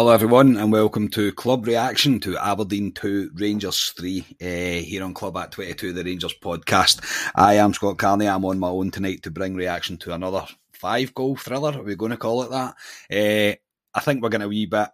Hello, everyone, and welcome to Club Reaction to Aberdeen 2, Rangers 3, uh, here on Club at 22, the Rangers podcast. I am Scott Carney. I'm on my own tonight to bring reaction to another five goal thriller. Are we going to call it that? Uh, I think we're going to wee bit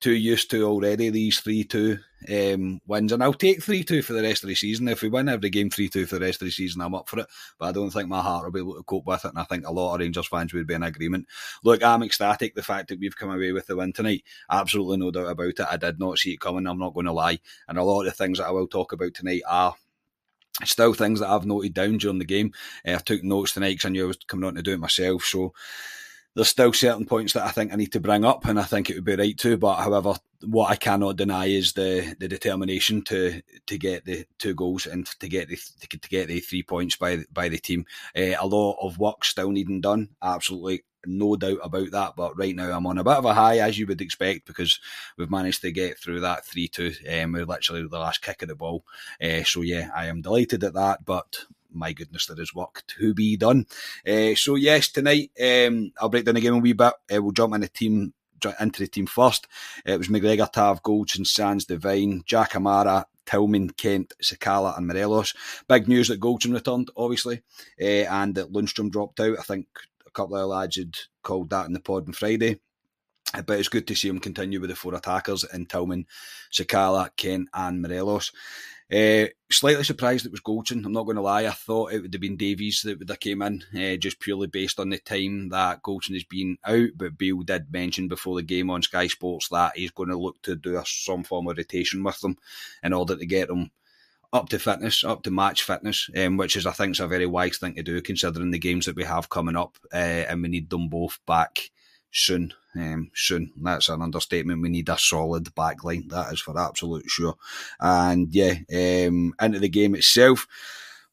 too used to already these 3 2 um, wins. And I'll take 3 2 for the rest of the season. If we win every game 3 2 for the rest of the season, I'm up for it. But I don't think my heart will be able to cope with it. And I think a lot of Rangers fans would be in agreement. Look, I'm ecstatic. The fact that we've come away with the win tonight, absolutely no doubt about it. I did not see it coming. I'm not going to lie. And a lot of the things that I will talk about tonight are still things that I've noted down during the game. Uh, I took notes tonight because I knew I was coming on to do it myself. So there's still certain points that I think I need to bring up, and I think it would be right to. But however, what I cannot deny is the the determination to to get the two goals and to get the to get the three points by by the team. Uh, a lot of work still needing done. Absolutely no doubt about that. But right now I'm on a bit of a high, as you would expect, because we've managed to get through that 3 2. Um, we're literally the last kick of the ball. Uh, so, yeah, I am delighted at that. But my goodness, there is work to be done. Uh, so yes, tonight um, I'll break down the game a wee bit. Uh, we'll jump in the team into the team first. Uh, it was McGregor, Tav, Goldson, Sands, Devine, Jack Kamara, Tillman, Kent, Sakala, and Morelos. Big news that Goldson returned, obviously, and that Lundstram dropped out. I think a couple of lads had called that in the pod on Friday. But it's good to see him continue with the four attackers in Tillman, Sakala, Kent, and Morelos. Uh, slightly surprised it was Goldson. I'm not going to lie. I thought it would have been Davies that would have came in, uh, just purely based on the time that Goldson has been out. But Beale did mention before the game on Sky Sports that he's going to look to do some form of rotation with them in order to get them up to fitness, up to match fitness, um, which is I think is a very wise thing to do considering the games that we have coming up, uh, and we need them both back soon. Um, soon. That's an understatement. We need a solid back line. That is for absolute sure. And yeah, um, into the game itself.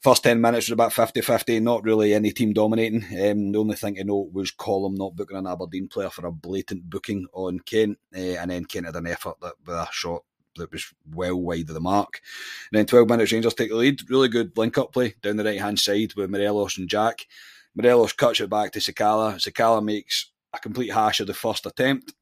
First 10 minutes was about 50 50, not really any team dominating. Um, the only thing to note was Collum not booking an Aberdeen player for a blatant booking on Kent, uh, and then Kent had an effort that, with a shot that was well wide of the mark. And then 12 minutes, Rangers take the lead. Really good link up play down the right hand side with Morelos and Jack. Morelos cuts it back to Sakala. Sakala makes a complete hash of the first attempt.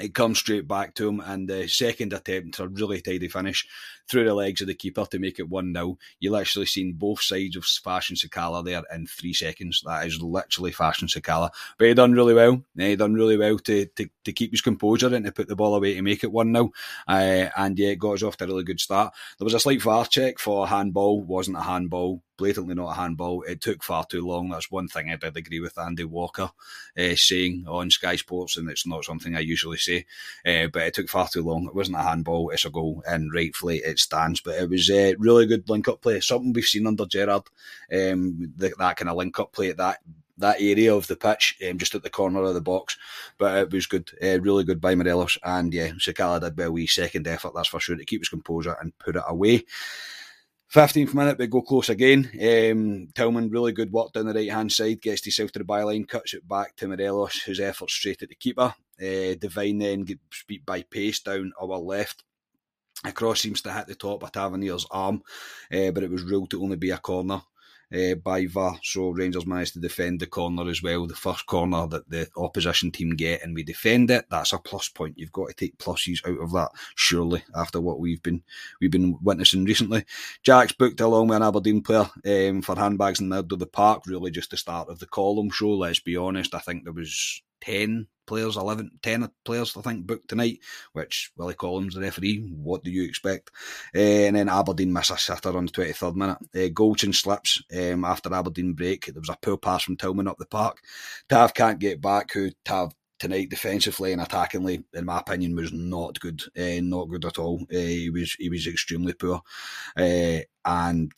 It comes straight back to him, and the second attempt, a really tidy finish through the legs of the keeper to make it 1 0. You literally seen both sides of Fashion Sakala there in three seconds. That is literally Fashion Sakala. But he done really well. He done really well to, to, to keep his composure and to put the ball away to make it 1 0. Uh, and yeah, it got us off to a really good start. There was a slight VAR check for a handball, wasn't a handball blatantly not a handball. It took far too long. That's one thing I did agree with Andy Walker uh, saying on Sky Sports, and it's not something I usually say. Uh, but it took far too long. It wasn't a handball. It's a goal, and rightfully it stands. But it was a really good link up play. Something we've seen under Gerrard, Um, the, that kind of link up play at that that area of the pitch, um, just at the corner of the box. But it was good, uh, really good by Morelos. And yeah, Sakala did a wee second effort, that's for sure, to keep his composure and put it away. 15th minute, we go close again. Um, Tillman, really good work down the right hand side, gets himself to the byline, cuts it back to Morelos, whose effort straight at the keeper. Uh, Devine then gets beat by pace down our left. A cross seems to hit the top of Tavernier's arm, uh, but it was ruled to only be a corner uh, by VAR. So Rangers managed to defend the corner as well, the first corner that the opposition team get, and we defend it. That's a plus point. You've got to take pluses out of that, surely, after what we've been we've been witnessing recently. Jack's booked along with an Aberdeen player um, for handbags in the middle of the park. Really, just the start of the Collum show. Let's be honest. I think there was 10 players, 11, 10 players, I think, booked tonight, which Willie Collum, the referee, what do you expect? Uh, and then Aberdeen miss a sitter on the 23rd minute. Uh, Goldson slips um, after Aberdeen break. There was a poor pass from Tillman up the park. Tav can't get back, who Tav tonight defensively and attackingly, in my opinion, was not good. Uh, not good at all. Uh, he was he was extremely poor. Uh, and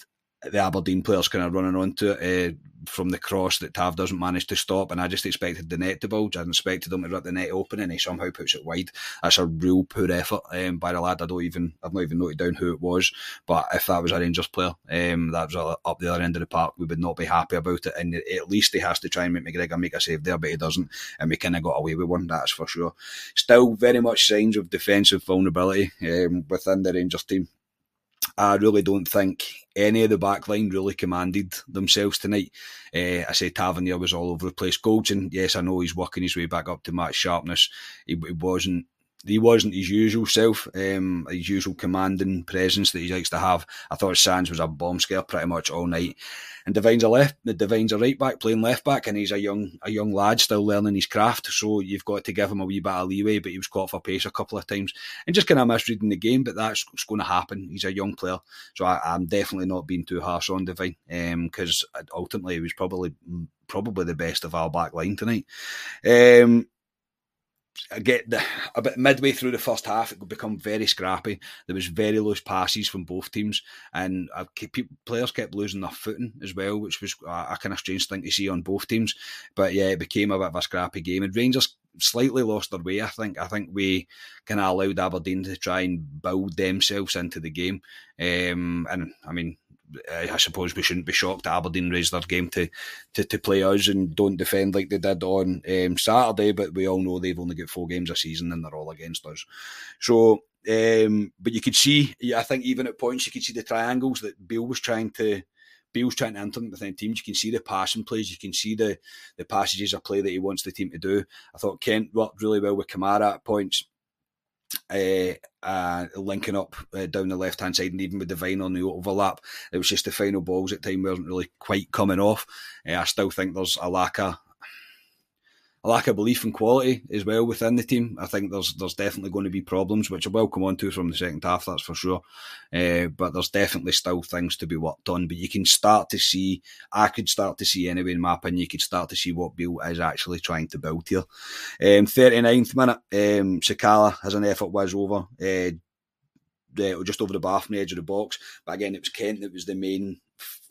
the Aberdeen players kind of running onto it. Uh, from the cross that Tav doesn't manage to stop, and I just expected the net to bulge. I expected him to rip the net open, and he somehow puts it wide. That's a real poor effort um, by the lad. I don't even, I've not even noted down who it was, but if that was a Rangers player, um, that was up the other end of the park, we would not be happy about it. And at least he has to try and make McGregor make a save there, but he doesn't, and we kind of got away with one. That's for sure. Still, very much signs of defensive vulnerability um, within the Rangers team. I really don't think any of the back line really commanded themselves tonight. Uh, I say Tavernier was all over the place. Goldson, yes, I know he's working his way back up to match sharpness. He, he wasn't he wasn't his usual self, um, his usual commanding presence that he likes to have. I thought Sands was a bomb scare pretty much all night. And Devine's a left, the Devine's a right back playing left back, and he's a young a young lad still learning his craft. So you've got to give him a wee bit of leeway. But he was caught for pace a couple of times, and just kind of misreading the game. But that's going to happen. He's a young player, so I, am definitely not being too harsh on Devine because um, ultimately he was probably probably the best of our back line tonight. Um, get the about midway through the first half, it would become very scrappy. There was very loose passes from both teams, and players kept losing their footing as well, which was a, a, kind of strange thing to see on both teams. But yeah, it became a bit of a scrappy game, and Rangers slightly lost their way. I think. I think we kind of allowed Aberdeen to try and build themselves into the game, um, and I mean I suppose we shouldn't be shocked Aberdeen raised their game to, to, to play us and don't defend like they did on um, Saturday, but we all know they've only got four games a season and they're all against us. So, um, but you could see, I think even at points, you could see the triangles that Beale was trying to. Beale's trying to implement within teams. You can see the passing plays. You can see the the passages of play that he wants the team to do. I thought Kent worked really well with Kamara at points uh, uh, linking up uh, down the left hand side, and even with Devine on the overlap, it was just the final balls at time wasn't really quite coming off. I still think there's a lack of a lack of belief in quality as well within the team. I think there's there's definitely going to be problems, which I will come on to from the second half, that's for sure. Uh, but there's definitely still things to be worked on. But you can start to see, I could start to see anyway, in my opinion, you could start to see what Beale is actually trying to build here. Um, 39th minute, um, Sakala has an effort whiz over. Uh, just over the bar from the edge of the box. But again, it was Kent that was the main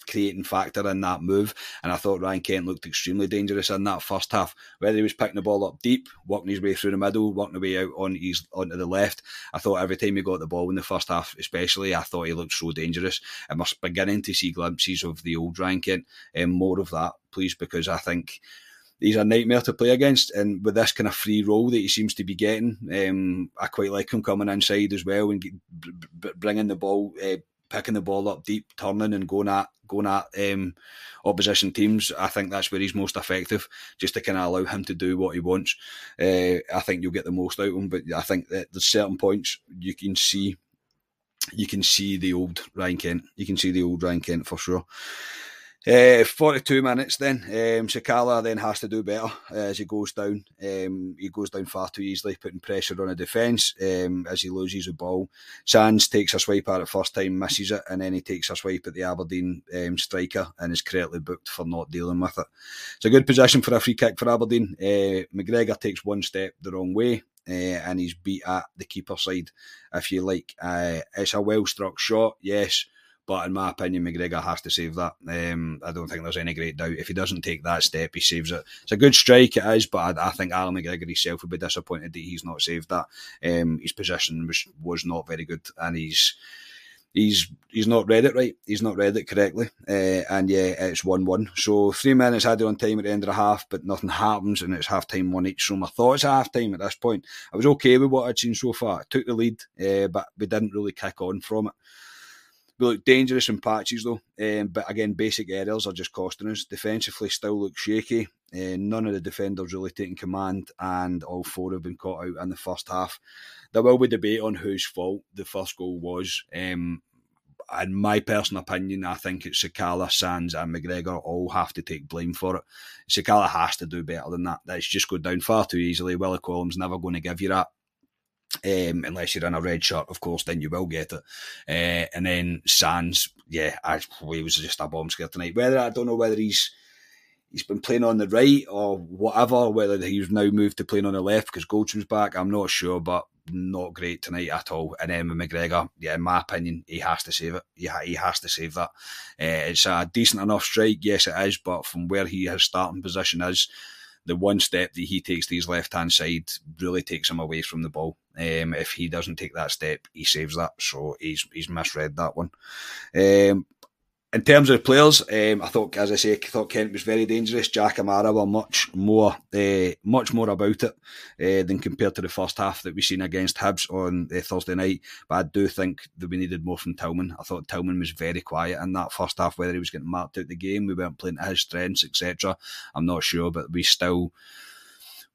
creating factor in that move. And I thought Ryan Kent looked extremely dangerous in that first half. Whether he was picking the ball up deep, working his way through the middle, working the way out on his onto the left, I thought every time he got the ball in the first half, especially, I thought he looked so dangerous. I was beginning to see glimpses of the old Ryan Kent, and more of that, please, because I think he's a nightmare to play against. And with this kind of free role that he seems to be getting, um, I quite like him coming inside as well and get, bringing the ball, uh, picking the ball up deep, turning and going at going at um, opposition teams. I think that's where he's most effective, just to kind of allow him to do what he wants. Uh, I think you'll get the most out of him. But I think that there's certain points you can see. You can see the old Ryan Kent. You can see the old Ryan Kent for sure. Uh, 42 minutes then. Um, Sakala then has to do better uh, as he goes down. Um, he goes down far too easily, putting pressure on the defence um, as he loses the ball. Sands takes a swipe at it first time, misses it, and then he takes a swipe at the Aberdeen um, striker and is correctly booked for not dealing with it. It's a good position for a free kick for Aberdeen. Uh, McGregor takes one step the wrong way. And he's beat at the keeper side, if you like. It's a well struck shot, yes, but in my opinion, McGregor has to save that. Um, I don't think there's any great doubt. If he doesn't take that step, he saves it. It's a good strike, it is, but I, I think Alan McGregor himself would be disappointed that he's not saved that. Um, his position was, was not very good, and he's he's he's not read it right. He's not read it correctly, uh, and yeah, it's one one. So three minutes added on time at the end of the half, but nothing happens, and it's half time one each. So my thoughts are half time at this point, I was okay with what I'd seen so far. I took the lead, uh, but we didn't really kick on from it. We look dangerous in patches though, um, but again, basic errors are just costing us. Defensively, still look shaky. Uh, none of the defenders really taking command, and all four have been caught out in the first half. There will be debate on whose fault the first goal was. Um, in my personal opinion, I think it's Sakala, Sands, and McGregor all have to take blame for it. Sakala has to do better than that. That's just go down far too easily. Willie Collum's never going to give you that. Um, unless you're in a red shirt, of course, then you will get it. Uh, and then Sands, yeah, I, he was just a bomb scare tonight. Whether I don't know whether he's he's been playing on the right or whatever, whether he's now moved to playing on the left because Goldson's back, I'm not sure. But not great tonight at all. And then McGregor, yeah, in my opinion, he has to save it. He, ha- he has to save that. Uh, it's a decent enough strike, yes, it is, but from where he his starting position is, the one step that he takes to his left hand side really takes him away from the ball. Um, if he doesn't take that step, he saves that. So he's he's misread that one. Um, in terms of players, um, I thought, as I say, I thought Kent was very dangerous. Jack Kamara were much more, uh, much more about it uh, than compared to the first half that we seen against Hibs on uh, Thursday night. But I do think that we needed more from Tillman. I thought Tillman was very quiet in that first half. Whether he was getting marked out the game, we weren't playing to his strengths, etc. I'm not sure, but we still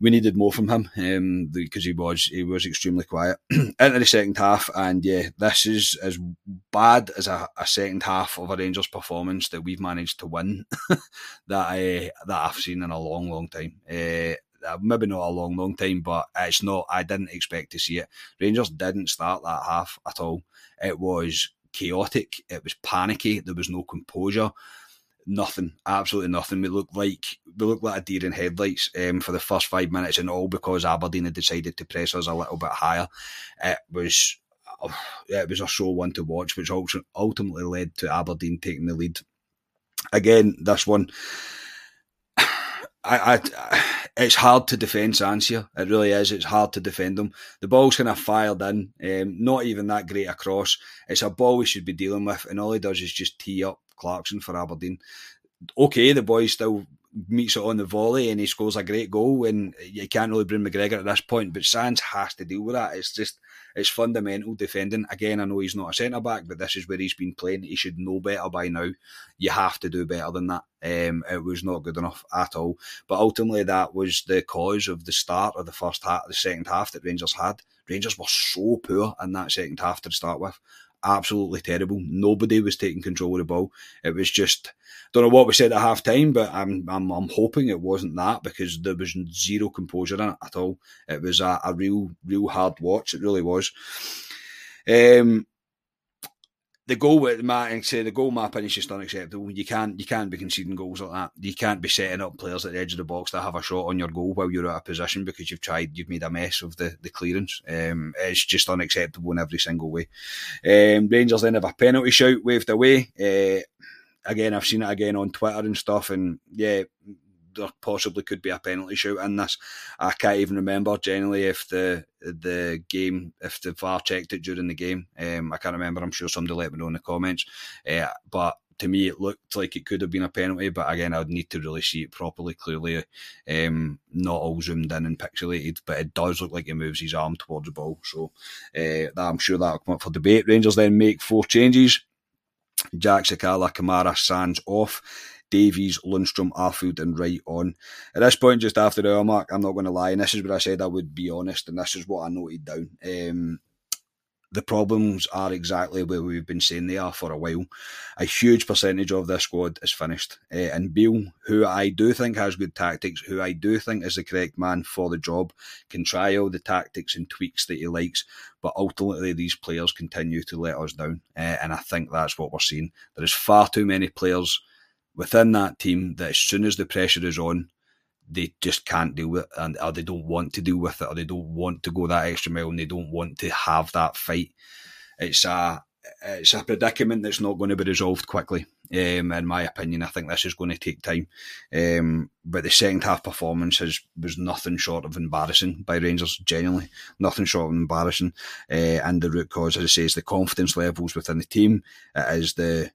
we needed more from him um, because he was he was extremely quiet into the second half. And yeah, this is as bad as a, a second half of a Rangers performance that we've managed to win that I that I've seen in a long, long time. Uh, maybe not a long, long time, but it's not. I didn't expect to see it. Rangers didn't start that half at all. It was chaotic. It was panicky. There was no composure nothing, absolutely nothing. We looked like we looked like a deer in headlights um, for the first five minutes, and all because Aberdeen had decided to press us a little bit higher. It was it was a show one to watch, which ultimately led to Aberdeen taking the lead. Again, this one. I, I, it's hard to defend Sansia. It really is. It's hard to defend them. The ball's kind of fired in, um, not even that great across. It's a ball we should be dealing with, and all he does is just tee up Clarkson for Aberdeen. Okay, the boy still meets it on the volley and he scores a great goal, and you can't really bring McGregor at this point. But Sands has to deal with that. It's just it's fundamental defending. Again, I know he's not a centre back, but this is where he's been playing. He should know better by now. You have to do better than that. Um, it was not good enough at all. But ultimately, that was the cause of the start of the first half, the second half that Rangers had. Rangers were so poor in that second half to start with absolutely terrible. Nobody was taking control of the ball. It was just don't know what we said at half time, but I'm, I'm I'm hoping it wasn't that because there was zero composure in it at all. It was a, a real real hard watch. It really was. Um, the goal with Matt say the goal map is just unacceptable. You can't you can't be conceding goals like that. You can't be setting up players at the edge of the box to have a shot on your goal while you're out of position because you've tried you've made a mess of the, the clearance. Um, it's just unacceptable in every single way. Um, Rangers then have a penalty shout waved away. Uh, again, I've seen it again on Twitter and stuff, and yeah, there possibly could be a penalty shoot in this. I can't even remember generally if the the game if the VAR checked it during the game. Um, I can't remember. I'm sure somebody let me know in the comments. Uh, but to me, it looked like it could have been a penalty. But again, I would need to really see it properly, clearly, um, not all zoomed in and pixelated. But it does look like he moves his arm towards the ball. So uh, I'm sure that'll come up for debate. Rangers then make four changes. Jack Sakala, Kamara, Sands off. Davies, Lundstram, Arfield, and Wright on. At this point, just after the hour mark, I'm not going to lie, and this is where I said I would be honest, and this is what I noted down. Um, the problems are exactly where we've been saying they are for a while. A huge percentage of this squad is finished. Uh, and Beale, who I do think has good tactics, who I do think is the correct man for the job, can try all the tactics and tweaks that he likes, but ultimately these players continue to let us down. Uh, and I think that's what we're seeing. There is far too many players within that team that as soon as the pressure is on, they just can't deal with it and or they don't want to deal with it or they don't want to go that extra mile and they don't want to have that fight. It's a it's a predicament that's not going to be resolved quickly. Um, in my opinion, I think this is going to take time. Um, but the second half performance has, was nothing short of embarrassing by Rangers, genuinely. Nothing short of embarrassing. Uh, and the root cause, as I say, is the confidence levels within the team. It is the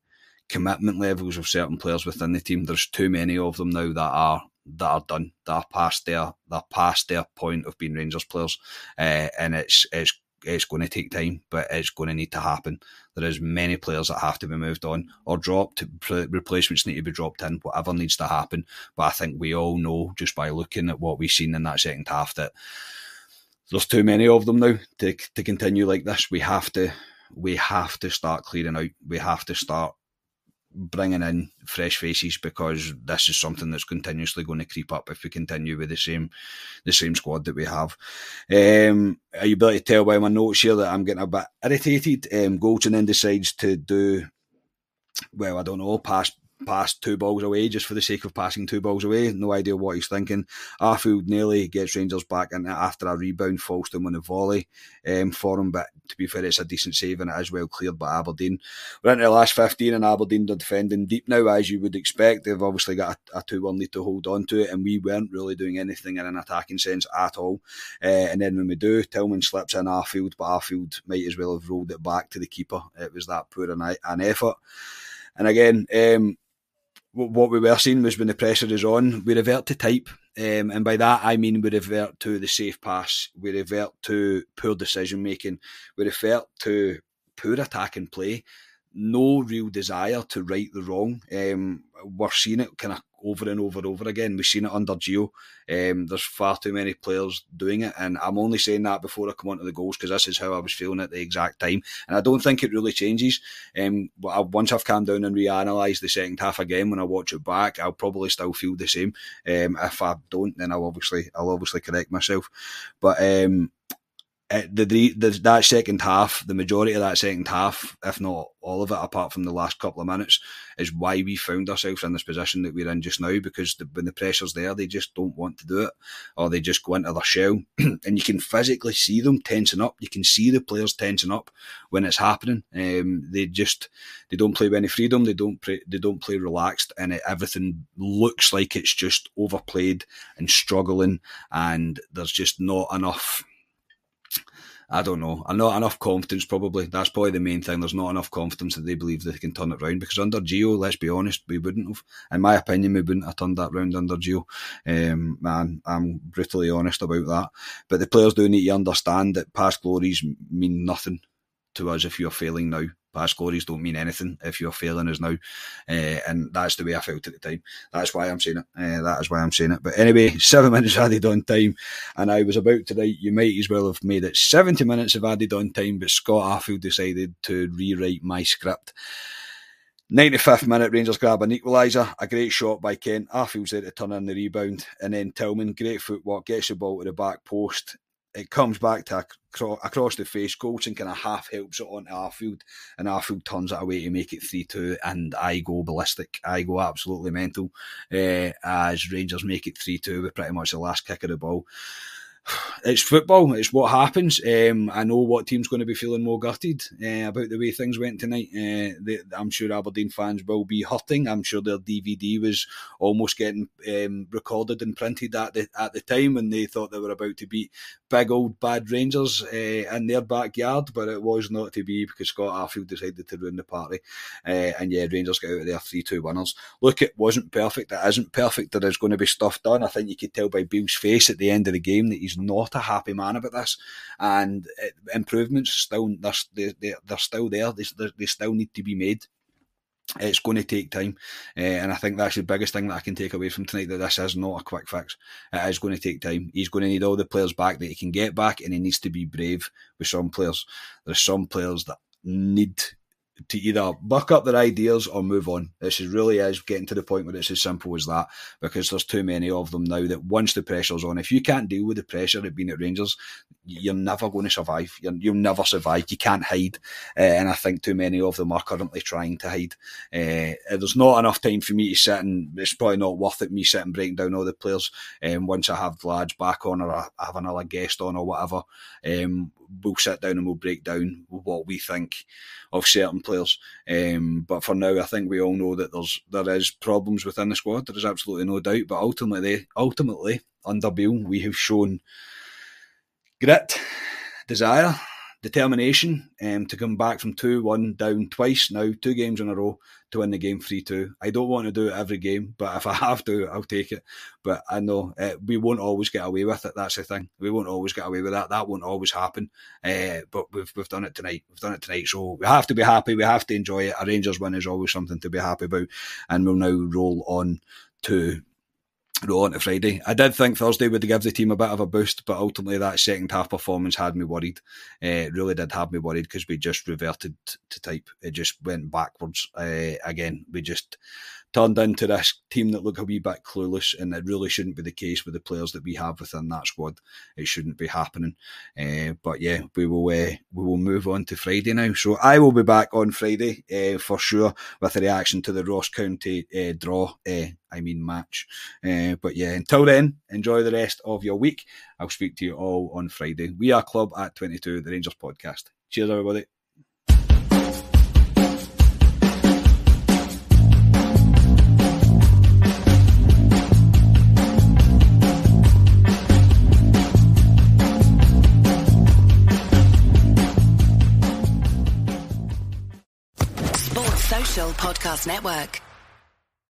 commitment levels of certain players within the team. There's too many of them now that are that are done, that are past their they're past their point of being Rangers players, uh, and it's it's it's going to take time, but it's going to need to happen. There is many players that have to be moved on or dropped. Replacements need to be dropped in. Whatever needs to happen. But I think we all know just by looking at what we've seen in that second half that there's too many of them now to to continue like this. We have to we have to start clearing out. We have to start bringing in fresh faces because this is something that's continuously going to creep up if we continue with the same the same squad that we have. Um, are you able to tell by my notes here that I'm getting a bit irritated? Um, Goldson then decides to do well. I don't know. Pass passed two balls away just for the sake of passing two balls away. No idea what he's thinking. Arfield nearly gets Rangers back in after a rebound, falls him on a volley um, for him. But to be fair, it's a decent save and it is well cleared by Aberdeen. We're into the last 15 and Aberdeen are defending deep now, as you would expect. They've obviously got a, 2 1 lead to hold on to it, and we weren't really doing anything in an attacking sense at all. Uh, and then when we do, Tillman slips in Arfield, but Arfield might as well have rolled it back to the keeper. It was that poor an, an effort. And again, um, what we were seeing was when the pressure is on, we revert to type. Um, and by that, I mean we revert to the safe pass, we revert to poor decision making, we revert to poor attacking play, no real desire to right the wrong. Um, we're seeing it kind of over and over and over again. We've seen it under Gio. Um, there's far too many players doing it, and I'm only saying that before I come onto the goals because this is how I was feeling at the exact time, and I don't think it really changes. Um, once I've calmed down and reanalyzed the second half again, when I watch it back, I'll probably still feel the same. Um, if I don't, then I'll obviously I'll obviously correct myself. But um, uh, the, the, that second half, the majority of that second half, if not all of it, apart from the last couple of minutes, is why we found ourselves in this position that we're in just now. Because the, when the pressure's there, they just don't want to do it, or they just go into their shell, and you can physically see them tensing up. You can see the players tensing up when it's happening. Um, they just they don't play with any freedom. They don't play, they don't play relaxed, and it, everything looks like it's just overplayed and struggling, and there's just not enough I don't know. Not enough confidence. Probably that's probably the main thing. There's not enough confidence that they believe they can turn it around. Because under Gio, let's be honest, we wouldn't have. In my opinion, we wouldn't have turned that round under Gio. Um, man, I'm brutally honest about that. But the players do need to understand that past glories mean nothing to us if you're failing now. Past glories don't mean anything if you're failing us now. Uh, and that's the way I felt at the time. That's why I'm saying it. Uh, that is why I'm saying it. But anyway, seven minutes added on time. And I was about to write, you might as well have made it 70 minutes of added on time, but Scott Arfield decided to rewrite my script. 95th minute, Rangers grab an equaliser. A great shot by Kent. Arfield's there to turn in the rebound. And then Tillman, great footwork, gets the ball to the back post it comes back to across the face. Goldson kind of half helps it onto Arfield, and Arfield turns it away to make it 3 2. And I go ballistic. I go absolutely mental uh, as Rangers make it 3 2 with pretty much the last kick of the ball it's football. It's what happens. Um, I know what team's going to be feeling more gutted uh, about the way things went tonight. Uh, they, I'm sure Aberdeen fans will be hurting. I'm sure their DVD was almost getting um, recorded and printed at the at the time when they thought they were about to beat big old bad Rangers uh, in their backyard, but it was not to be because Scott Arfield decided to ruin the party. and yeah, Rangers got out of there three two winners. Look, it wasn't perfect. It isn't perfect. There is going to be stuff done. I think you could tell by Beale's face at the end of the game that he's he's not a happy man about this, and it, improvements still they're, they're, they're still there. They, they still need to be made. It's going to take time, uh, and I think that's the biggest thing that I can take away from tonight. That this is not a quick fix. It is going to take time. He's going to need all the players back that he can get back, and he needs to be brave with some players. There's some players that need to either buck up their ideas or move on. This is really is getting to the point where it's as simple as that because there's too many of them now that once the pressure's on, if you can't deal with the pressure of being at Rangers, you're never going to survive. you will never survive. You can't hide. Uh, and I think too many of them are currently trying to hide. Uh, there's not enough time for me to sit and it's probably not worth it me sitting breaking down all the players. Um, once I have the lads back on or I have another guest on or whatever, um, we'll sit down and we'll break down what we think of certain players. Um, but for now, I think we all know that there's there is problems within the squad. There is absolutely no doubt. But ultimately, ultimately under Beale, we have shown grit, desire, determination um, to come back from 2 1 down twice now, two games in a row to win the game 3 2. I don't want to do it every game, but if I have to, I'll take it. But I know uh, we won't always get away with it. That's the thing. We won't always get away with that. That won't always happen. Uh, but we've, we've done it tonight. We've done it tonight. So we have to be happy. We have to enjoy it. A Rangers win is always something to be happy about. And we'll now roll on to roll on to Friday. I did think Thursday would give the team a bit of a boost, but ultimately that second half performance had me worried. Uh, really did have me worried because we just reverted to type. It just went backwards uh, again. We just turned into this team that look a wee bit clueless, and it really shouldn't be the case with the players that we have within that squad. It shouldn't be happening. Uh, but yeah, we will uh, we will move on to Friday now. So I will be back on Friday uh, for sure with a reaction to the Ross County draw. I mean match. But yeah, until then, enjoy the rest of your week. I'll speak to you all on Friday. We are Club at 22, the Rangers podcast. Cheers, everybody. Podcast Network.